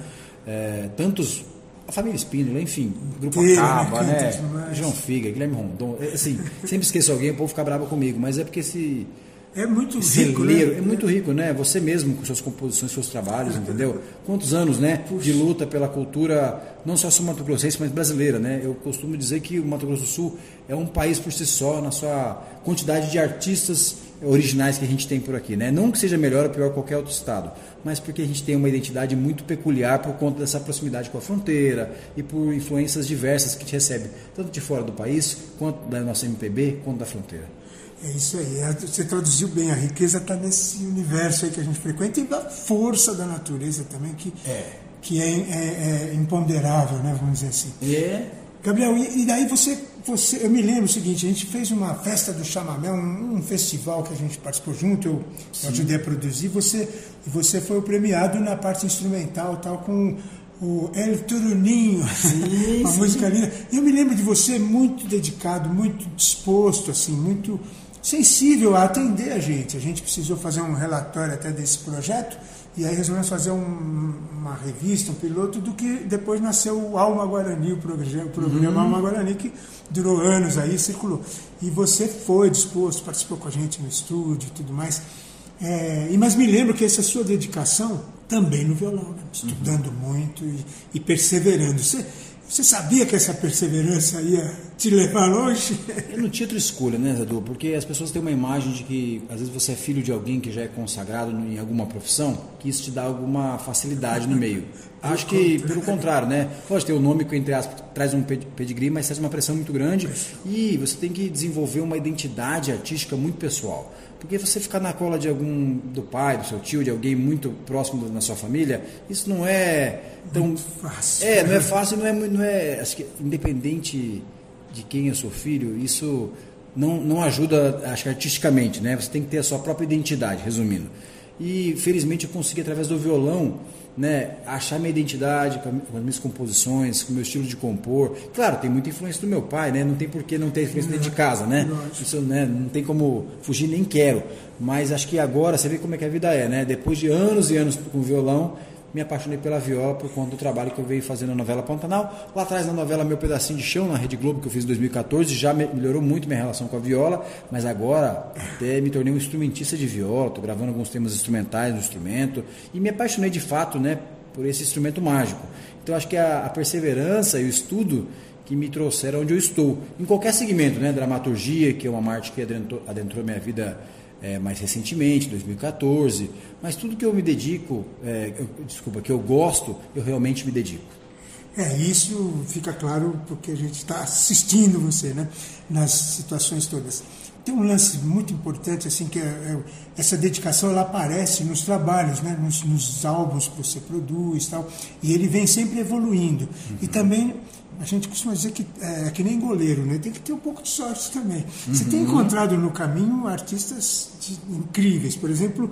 [SPEAKER 12] Eh, tantos a família Espíndola, enfim, Grupo
[SPEAKER 2] Inteiro,
[SPEAKER 12] Acaba,
[SPEAKER 2] né?
[SPEAKER 12] né? João Figa, Guilherme Rondon, é, assim, sempre esqueço alguém, o povo fica bravo comigo, mas é porque esse
[SPEAKER 2] É muito rico,
[SPEAKER 12] celeiro
[SPEAKER 2] né?
[SPEAKER 12] é muito rico, né? Você mesmo com suas composições, seus trabalhos, entendeu? Quantos anos, né, de luta pela cultura não só sul Mato Grossense, mas brasileira, né? Eu costumo dizer que o Mato Grosso do Sul é um país por si só na sua quantidade de artistas originais que a gente tem por aqui, né? Não que seja melhor ou pior que qualquer outro estado, mas porque a gente tem uma identidade muito peculiar por conta dessa proximidade com a fronteira e por influências diversas que a gente recebe, tanto de fora do país, quanto da nossa MPB, quanto da fronteira.
[SPEAKER 2] É isso aí, é, você traduziu bem, a riqueza está nesse universo aí que a gente frequenta e a força da natureza também, que é, que é, é- é imponderável, né, vamos dizer assim.
[SPEAKER 12] É.
[SPEAKER 2] Gabriel, e, e daí você, você, eu me lembro o seguinte, a gente fez uma festa do chamamé, um, um festival que a gente participou junto, eu, eu ajudei a produzir, você, e você foi o premiado na parte instrumental tal, com o El Turuninho, uma música linda. E eu me lembro de você muito dedicado, muito disposto, assim, muito sensível a atender a gente. A gente precisou fazer um relatório até desse projeto e aí resolvemos fazer um- uma revista, um piloto, do que depois nasceu o Alma Guarani, o programa, o programa
[SPEAKER 12] Uhum.
[SPEAKER 2] Alma Guarani, que durou anos aí, circulou. E você foi disposto, participou com a gente no estúdio e tudo mais. É, e mas me lembro que essa sua dedicação também no violão, né? estudando muito e, e perseverando. Você, você sabia que essa perseverança ia te levar longe.
[SPEAKER 12] Eu não tinha outra escolha, né, Zadu? Porque as pessoas têm uma imagem de que às vezes você é filho de alguém que já é consagrado em alguma profissão, que isso te dá alguma facilidade no meio. Acho que pelo contrário, né? Pode ter o um nome que, entre aspas, traz um pedigree, mas traz uma pressão muito grande e você tem que desenvolver uma identidade artística muito pessoal. Porque você ficar na cola de algum, do pai, do seu tio, de alguém muito próximo na sua família, isso não é tão.
[SPEAKER 2] Muito fácil.
[SPEAKER 12] É, não é fácil, não é, não é acho que, independente de quem é seu filho, isso não, não ajuda, acho que artisticamente, né? Você tem que ter a sua própria identidade, resumindo. E felizmente eu consegui, através do violão, né, achar minha identidade com as minhas composições, com o meu estilo de compor. Claro, tem muita influência do meu pai, né? Não tem por que não ter influência dentro de casa, né? Isso, né? Não tem como fugir, nem quero. Mas acho que agora, você vê como é que a vida é, né? Depois de anos e anos com violão, me apaixonei pela viola por conta do trabalho que eu venho fazendo na novela Pantanal. Lá atrás na novela Meu Pedacinho de Chão, na Rede Globo, que eu fiz em 2014, já melhorou muito minha relação com a viola, mas agora até me tornei um instrumentista de viola, estou gravando alguns temas instrumentais no instrumento e me apaixonei de fato né, por esse instrumento mágico. Então acho que a, a perseverança e o estudo que me trouxeram onde eu estou, em qualquer segmento, né, dramaturgia, que é uma arte que adentrou, adentrou minha vida é, mais recentemente, 2014, mas tudo que eu me dedico, é, eu, desculpa, que eu gosto, eu realmente me dedico.
[SPEAKER 2] É, isso fica claro porque a gente está assistindo você, né, nas situações todas. Tem um lance muito importante, assim, que é, é, essa dedicação ela aparece nos trabalhos, né, nos, nos, álbuns que você produz tal, e ele vem sempre evoluindo. Uhum. E também a gente costuma dizer que é, que nem goleiro, né? Tem que ter um pouco de sorte também. Uhum. Você tem encontrado no caminho artistas de, incríveis. Por exemplo,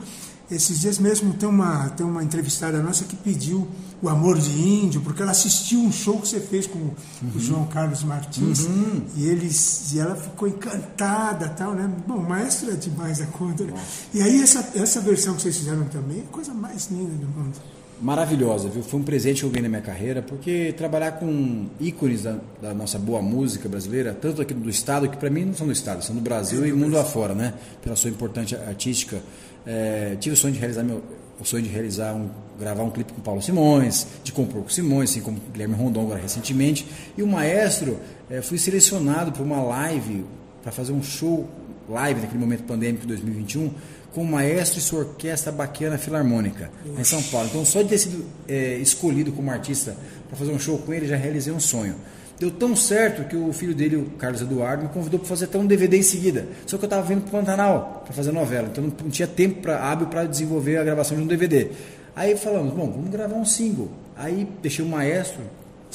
[SPEAKER 2] esses dias mesmo tem uma, tem uma entrevistada nossa que pediu o Amor de Índio, porque ela assistiu um show que você fez com uhum. o João Carlos Martins uhum. e, eles, e ela ficou encantada tal, né? Bom, maestro é demais a conta. Né? E aí essa, essa versão que vocês fizeram também é a coisa mais linda do mundo
[SPEAKER 12] maravilhosa, viu? Foi um presente que eu ganhei na minha carreira, porque trabalhar com ícones da, da nossa boa música brasileira, tanto aqui do estado, que para mim não são do estado, são do Brasil é, e mundo afora, né? Pela sua importante artística. É, tive o sonho de realizar meu, o sonho de realizar um, gravar um clipe com Paulo Simões, de compor com Simões, assim como Guilherme Rondon agora recentemente. E o maestro, é, fui selecionado para uma live, para fazer um show live naquele momento pandêmico de 2021 com o maestro e sua orquestra Baquiana Filarmônica, em São Paulo. Então, só de ter sido é, escolhido como artista para fazer um show com ele, já realizei um sonho. Deu tão certo que o filho dele, o Carlos Eduardo, me convidou para fazer até um DVD em seguida. Só que eu estava vindo para o Pantanal para fazer novela, então não tinha tempo pra, hábil para desenvolver a gravação de um DVD. Aí falamos, bom, vamos gravar um single. Aí deixei o maestro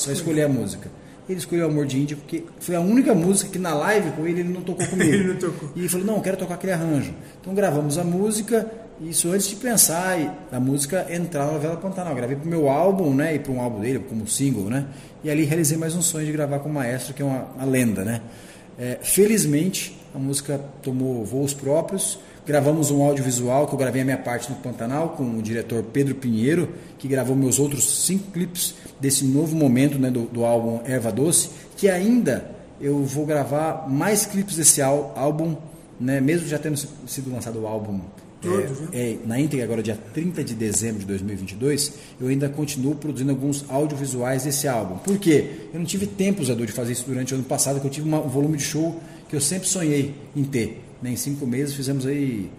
[SPEAKER 12] para escolher a música. Ele escolheu Amor de Índia porque foi a única música que na live com ele ele não tocou comigo.
[SPEAKER 2] ele não tocou.
[SPEAKER 12] E ele falou: Não, quero tocar aquele arranjo. Então gravamos a música, isso antes de pensar a música entrar na novela Pantanal. Gravei para o meu álbum, né? E para um álbum dele, como single, né? E ali realizei mais um sonho de gravar com o maestro, que é uma, uma lenda, né? É, felizmente, a música tomou voos próprios. Gravamos um audiovisual que eu gravei a minha parte no Pantanal com o diretor Pedro Pinheiro, que gravou meus outros cinco clipes desse novo momento né, do, do álbum Erva Doce, que ainda eu vou gravar mais clipes desse álbum, né, mesmo já tendo sido lançado o álbum é, é, na íntegra agora dia 30 de dezembro de 2022, eu ainda continuo produzindo alguns audiovisuais desse álbum. Por quê? Eu não tive tempo, Zadu, de fazer isso durante o ano passado, que eu tive uma, um volume de show que eu sempre sonhei em ter. Né? Em cinco meses fizemos aí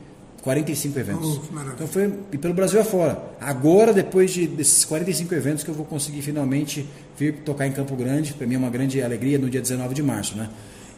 [SPEAKER 12] 45 eventos. Oh, então foi e pelo Brasil afora. Agora, depois de, desses 45 eventos, que eu vou conseguir finalmente vir tocar em Campo Grande. Para mim é uma grande alegria no dia 19 de março. Né?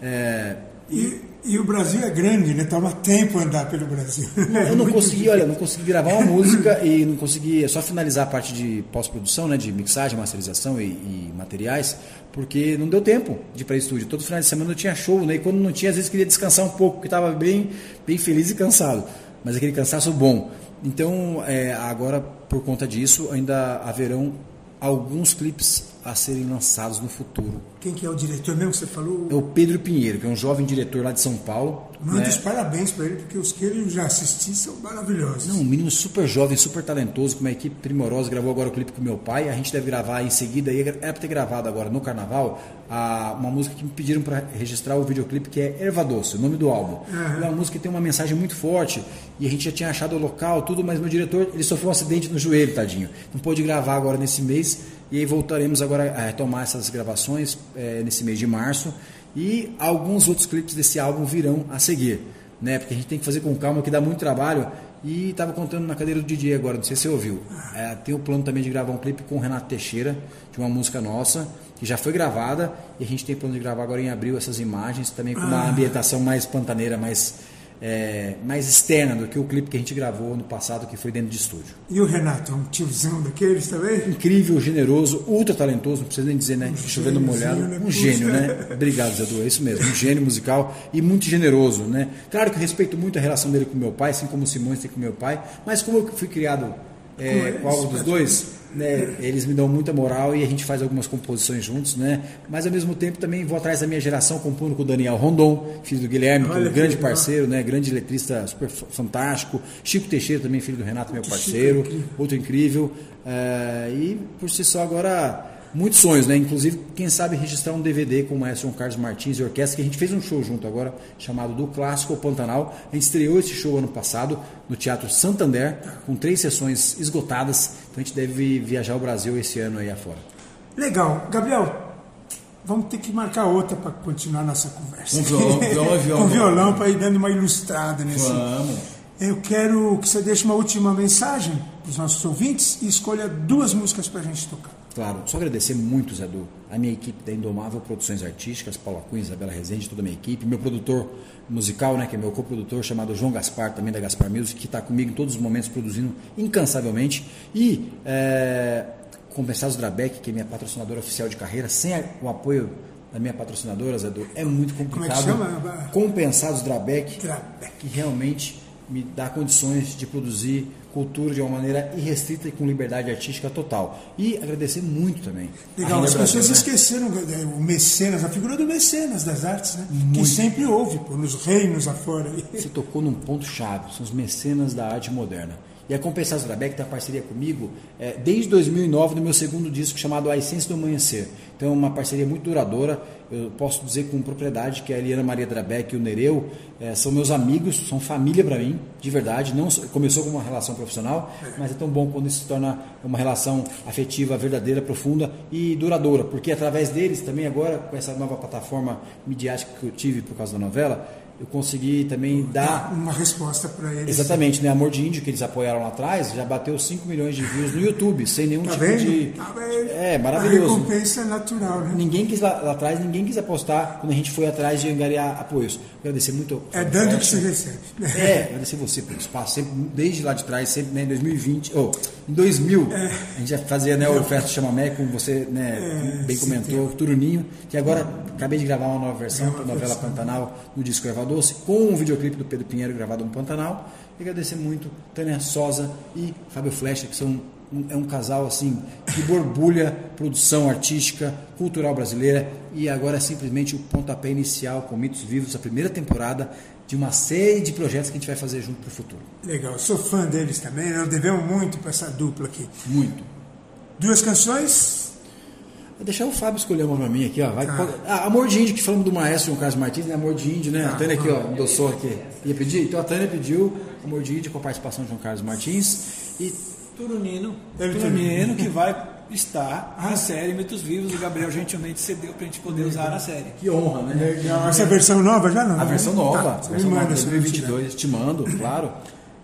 [SPEAKER 12] É,
[SPEAKER 2] e, e, o Brasil é grande, né? Toma tempo andar pelo Brasil.
[SPEAKER 12] Não, eu não consegui, difícil. olha, não consegui gravar uma música e não consegui é só finalizar a parte de pós-produção, né? De mixagem, masterização e, e, materiais, porque não deu tempo de ir para estúdio. Todo final de semana eu tinha show, né? E quando não tinha, às vezes queria descansar um pouco, porque estava bem, bem feliz e cansado. Mas aquele cansaço bom. Então, é, agora, por conta disso, ainda haverão alguns clipes a serem lançados no futuro.
[SPEAKER 2] Quem que é o diretor mesmo que você falou?
[SPEAKER 12] É o Pedro Pinheiro, que é um jovem diretor lá de São Paulo.
[SPEAKER 2] Manda né? os parabéns para ele, porque os que ele já assisti são maravilhosos.
[SPEAKER 12] Não, um menino super jovem, super talentoso, com uma equipe primorosa, gravou agora o clipe com meu pai, a gente deve gravar em seguida, era para ter gravado agora no carnaval, a, uma música que me pediram para registrar o videoclipe, que é Erva Doce, o nome do álbum. Uhum. É uma música que tem uma mensagem muito forte, e a gente já tinha achado o local, tudo, mas meu diretor, ele sofreu um acidente no joelho, tadinho. Não pôde gravar agora nesse mês, e aí voltaremos agora a retomar essas gravações é, nesse mês de março. E alguns outros clipes desse álbum virão a seguir, né? Porque a gente tem que fazer com calma, que dá muito trabalho. E estava contando na cadeira do DJ agora, não sei se você ouviu. É, tem o plano também de gravar um clipe com o Renato Teixeira, de uma música nossa, que já foi gravada. E a gente tem plano de gravar agora em abril essas imagens, também com uma
[SPEAKER 2] Ah.
[SPEAKER 12] ambientação mais pantaneira, mais, é, mais externa do que o clipe que a gente gravou no passado, que foi dentro de estúdio.
[SPEAKER 2] E o Renato, é um tiozão daqueles também?
[SPEAKER 12] Incrível, generoso, ultra talentoso, não precisa nem dizer, né? Chovendo
[SPEAKER 2] gêniozinho,
[SPEAKER 12] molhado.
[SPEAKER 2] né?
[SPEAKER 12] Um gênio, né? Obrigado, Zé Du, é isso mesmo. Um gênio musical e muito generoso, né? Claro que eu respeito muito a relação dele com meu pai, assim como o Simões tem com meu pai, mas como eu fui criado é,
[SPEAKER 2] Com eles,
[SPEAKER 12] com algo dos dois, né? Eles me dão muita moral e a gente faz algumas composições juntos, né? Mas ao mesmo tempo também vou atrás da minha geração, compondo com o Daniel Rondon, filho do Guilherme, que é um grande parceiro, né? Grande letrista super fantástico. Chico Teixeira também, filho do Renato, meu parceiro,
[SPEAKER 2] incrível.
[SPEAKER 12] outro incrível. É, e por si só agora muitos sonhos, né? Inclusive, quem sabe registrar um DVD com o maestro João Carlos Martins e orquestra, que a gente fez um show junto agora, chamado Do Clássico ao Pantanal. A gente estreou esse show ano passado no Teatro Santander, com três sessões esgotadas. Então a gente deve viajar o Brasil esse ano aí afora.
[SPEAKER 2] Legal. Gabriel, vamos ter que marcar outra para continuar nossa conversa.
[SPEAKER 12] Com violão, violão é violão.
[SPEAKER 2] Com violão para ir dando uma ilustrada nesse.
[SPEAKER 12] Vamos.
[SPEAKER 2] Eu quero que você deixe uma última mensagem para os nossos ouvintes e escolha duas músicas para a gente tocar.
[SPEAKER 12] Claro, só agradecer muito, Zé Du, a minha equipe da Indomável Produções Artísticas, Paula Cunha, Isabela Rezende, toda a minha equipe, meu produtor musical, né, que é meu coprodutor, chamado João Gaspar, também da Gaspar Music, que está comigo em todos os momentos produzindo incansavelmente, e é, Compensados Drabeck, que é minha patrocinadora oficial de carreira, sem o apoio da minha patrocinadora, Zé Du, é muito
[SPEAKER 2] Como é que
[SPEAKER 12] complicado.
[SPEAKER 2] chama?
[SPEAKER 12] Compensados Drabeck,
[SPEAKER 2] Drabeck.
[SPEAKER 12] que realmente me dá condições de produzir cultura de uma maneira irrestrita e com liberdade artística total. E agradecer muito também.
[SPEAKER 2] Legal, as
[SPEAKER 12] Brasil,
[SPEAKER 2] pessoas
[SPEAKER 12] né?
[SPEAKER 2] esqueceram né, o mecenas, a figura do mecenas das artes, né? Que sempre houve, pô, nos reinos afora.
[SPEAKER 12] Você tocou num ponto chave, são os mecenas da arte moderna. E a Compensados Drabeck tem a parceria comigo é, desde 2009, no meu segundo disco chamado A Essência do Amanhecer. Então é uma parceria muito duradoura. Eu posso dizer com propriedade que a Eliana Maria Drabeck e o Nereu é, são meus amigos, são família para mim, de verdade. Não começou como uma relação profissional, mas é tão bom quando isso se torna uma relação afetiva, verdadeira, profunda e duradoura. Porque através deles também agora, com essa nova plataforma midiática que eu tive por causa da novela, eu consegui também dar
[SPEAKER 2] Uma resposta para eles.
[SPEAKER 12] Exatamente, né? Amor de Índio, que eles apoiaram lá atrás, já bateu 5 milhões de views no YouTube, sem nenhum
[SPEAKER 2] Tá
[SPEAKER 12] tipo
[SPEAKER 2] vendo?
[SPEAKER 12] de.
[SPEAKER 2] Tá vendo?
[SPEAKER 12] É,
[SPEAKER 2] A
[SPEAKER 12] maravilhoso.
[SPEAKER 2] recompensa é natural, né?
[SPEAKER 12] Ninguém quis lá, lá atrás, ninguém quis apostar quando a gente foi atrás de angariar apoios. Agradecer muito.
[SPEAKER 2] É dando que
[SPEAKER 12] Flecha.
[SPEAKER 2] se recebe.
[SPEAKER 12] É, agradecer você pelo espaço, sempre, desde lá de trás, sempre né, em 2020, ou em 2000, a gente já fazia né, o Festa Chamamé, como você né,
[SPEAKER 2] É,
[SPEAKER 12] bem comentou, Turuninho, que agora acabei de gravar uma nova versão para a novela Pantanal no disco Erva Doce, com um videoclipe do Pedro Pinheiro gravado no Pantanal. E agradecer muito Tânia Sosa e Fábio Flecha, que são um, é um casal assim que borbulha produção artística, cultural brasileira e agora é simplesmente o pontapé inicial com Mitos Vivos, a primeira temporada de uma série de projetos que a gente vai fazer junto para o futuro.
[SPEAKER 2] Legal, sou fã deles também, nós devemos muito para essa dupla aqui.
[SPEAKER 12] Muito.
[SPEAKER 2] Duas canções?
[SPEAKER 12] Vou deixar o Fábio escolher uma pra mim aqui, ó. Vai,
[SPEAKER 2] Tá.
[SPEAKER 12] pode- ah, Amor de Índio, que falamos do maestro João Carlos Martins, né? Amor de Índio, né?
[SPEAKER 2] Tá,
[SPEAKER 12] a Tânia aqui, ó, endossou aqui. Ia pedir? Então a Tânia pediu Amor de Índio com a participação de João Carlos Martins. E
[SPEAKER 11] Turunino, Turunino que vai estar na série Mitos Vivos. O Gabriel gentilmente cedeu pra gente poder usar na série.
[SPEAKER 12] que honra, né?
[SPEAKER 2] Legal. Essa versão nova já não?
[SPEAKER 12] A versão nova,
[SPEAKER 2] Tá,
[SPEAKER 12] a versão nova
[SPEAKER 2] manda
[SPEAKER 12] de
[SPEAKER 2] essa
[SPEAKER 12] 2022, te mando, claro.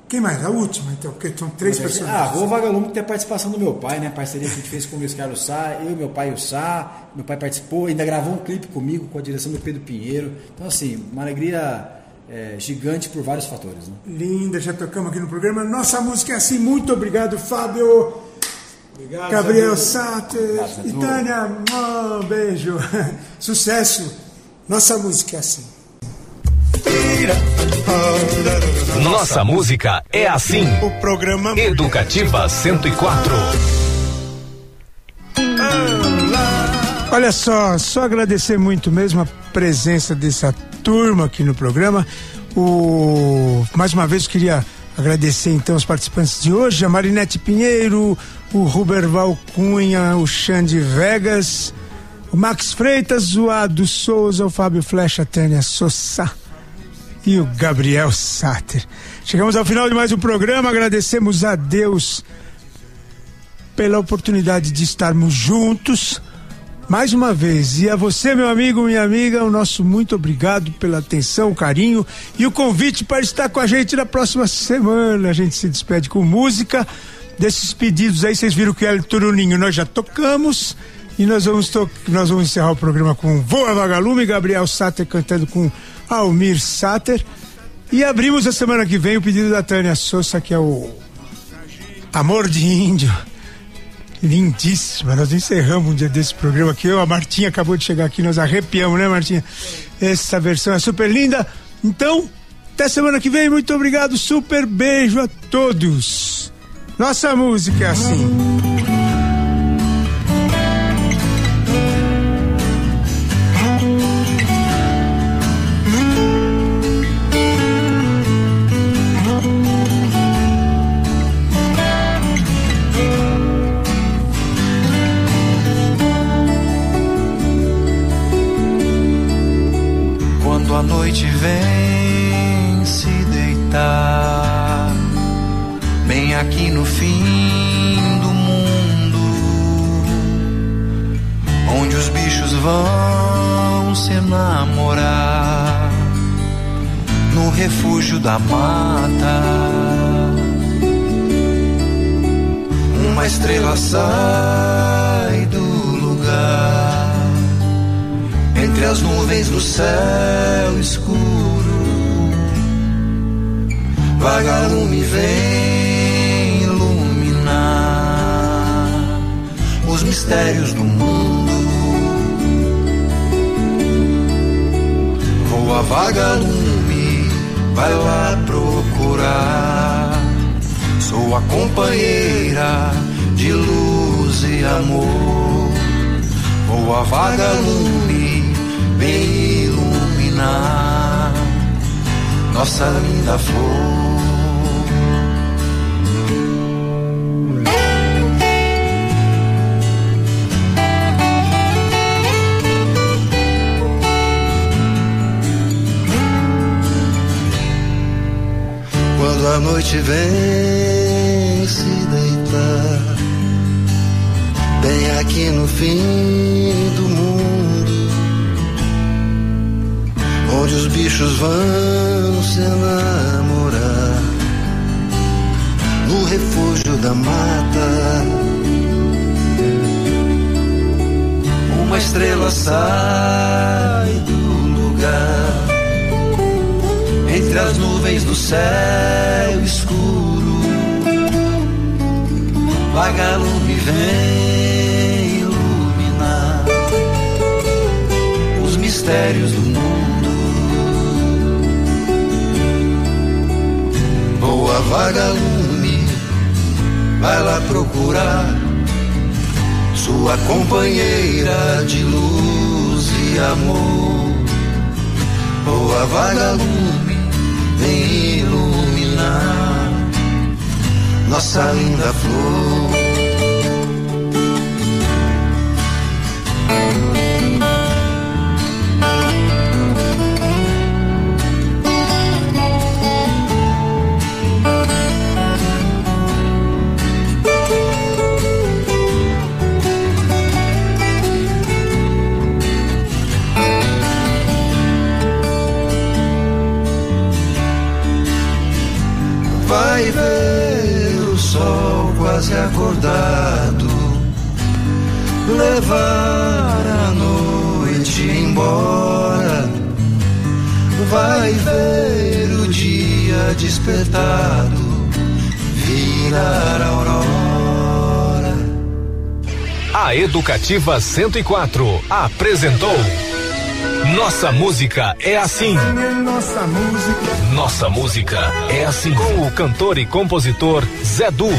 [SPEAKER 2] Quem mais? A última, então, porque são três
[SPEAKER 12] Ah,
[SPEAKER 2] personagens.
[SPEAKER 12] Rua Vagalume tem a participação do meu pai, né? A parceria que a gente fez com o Luiz Carlos Sá, eu, meu pai e o Sá. Meu pai participou, ainda gravou um clipe comigo com a direção do Pedro Pinheiro. Então, assim, uma alegria é, gigante por vários fatores. Né?
[SPEAKER 2] Linda, já tocamos aqui no programa. Nossa música é assim. Muito obrigado, Fábio.
[SPEAKER 11] Obrigado,
[SPEAKER 2] Gabriel
[SPEAKER 11] Zé
[SPEAKER 2] e. Tânia. Um beijo. Sucesso. Nossa música é assim.
[SPEAKER 15] Nossa música é assim.
[SPEAKER 2] O programa
[SPEAKER 15] Educativa 104.
[SPEAKER 2] Olha só, só agradecer muito mesmo a presença dessa turma aqui no programa. O... Mais uma vez queria agradecer então os participantes de hoje, a Marinete Pinheiro, o Ruberval Cunha, o Xande Vegas, o Max Freitas, o Ado Souza, o Fábio Flecha, a Tânia Sossa e o Gabriel Sater. Chegamos ao final de mais um programa, agradecemos a Deus pela oportunidade de estarmos juntos mais uma vez. E a você, meu amigo, minha amiga, o nosso muito obrigado pela atenção, o carinho e o convite para estar com a gente na próxima semana. A gente se despede com música. Desses pedidos aí, vocês viram que é o Turuninho nós já tocamos. E nós vamos, to nós vamos encerrar o programa com Voa Vagalume, Gabriel Sater cantando com Almir Sater. E abrimos a semana que vem o pedido da Tânia Souza, que é o Amor de Índio. Lindíssima. Nós encerramos um dia desse programa aqui. Eu, a Martinha acabou de chegar aqui, nós arrepiamos, né, Martinha? Essa versão é super linda. Então, até semana que vem. Muito obrigado. Super beijo a todos. Nossa música é assim.
[SPEAKER 17] Mistérios do mundo. Voa vagalume, vai lá procurar. Sou a companheira de luz e amor. Voa vagalume, vem iluminar nossa linda flor. A noite vem se deitar, bem aqui no fim do mundo, onde os bichos vão se enamorar, no refúgio da mata. Uma estrela sai do lugar entre as nuvens do céu escuro. Vagalume vem iluminar os mistérios do mundo. Boa vagalume, vai lá procurar sua companheira de luz e amor. Boa vagalume, vem iluminar nossa linda flor. Quase acordado, levar a noite embora. Vai ver o dia despertado, virar a aurora.
[SPEAKER 15] A Educativa 104 apresentou Nossa Música é Assim.
[SPEAKER 2] Nossa música.
[SPEAKER 15] Nossa Música é Assim. Com o cantor e compositor Zé Du.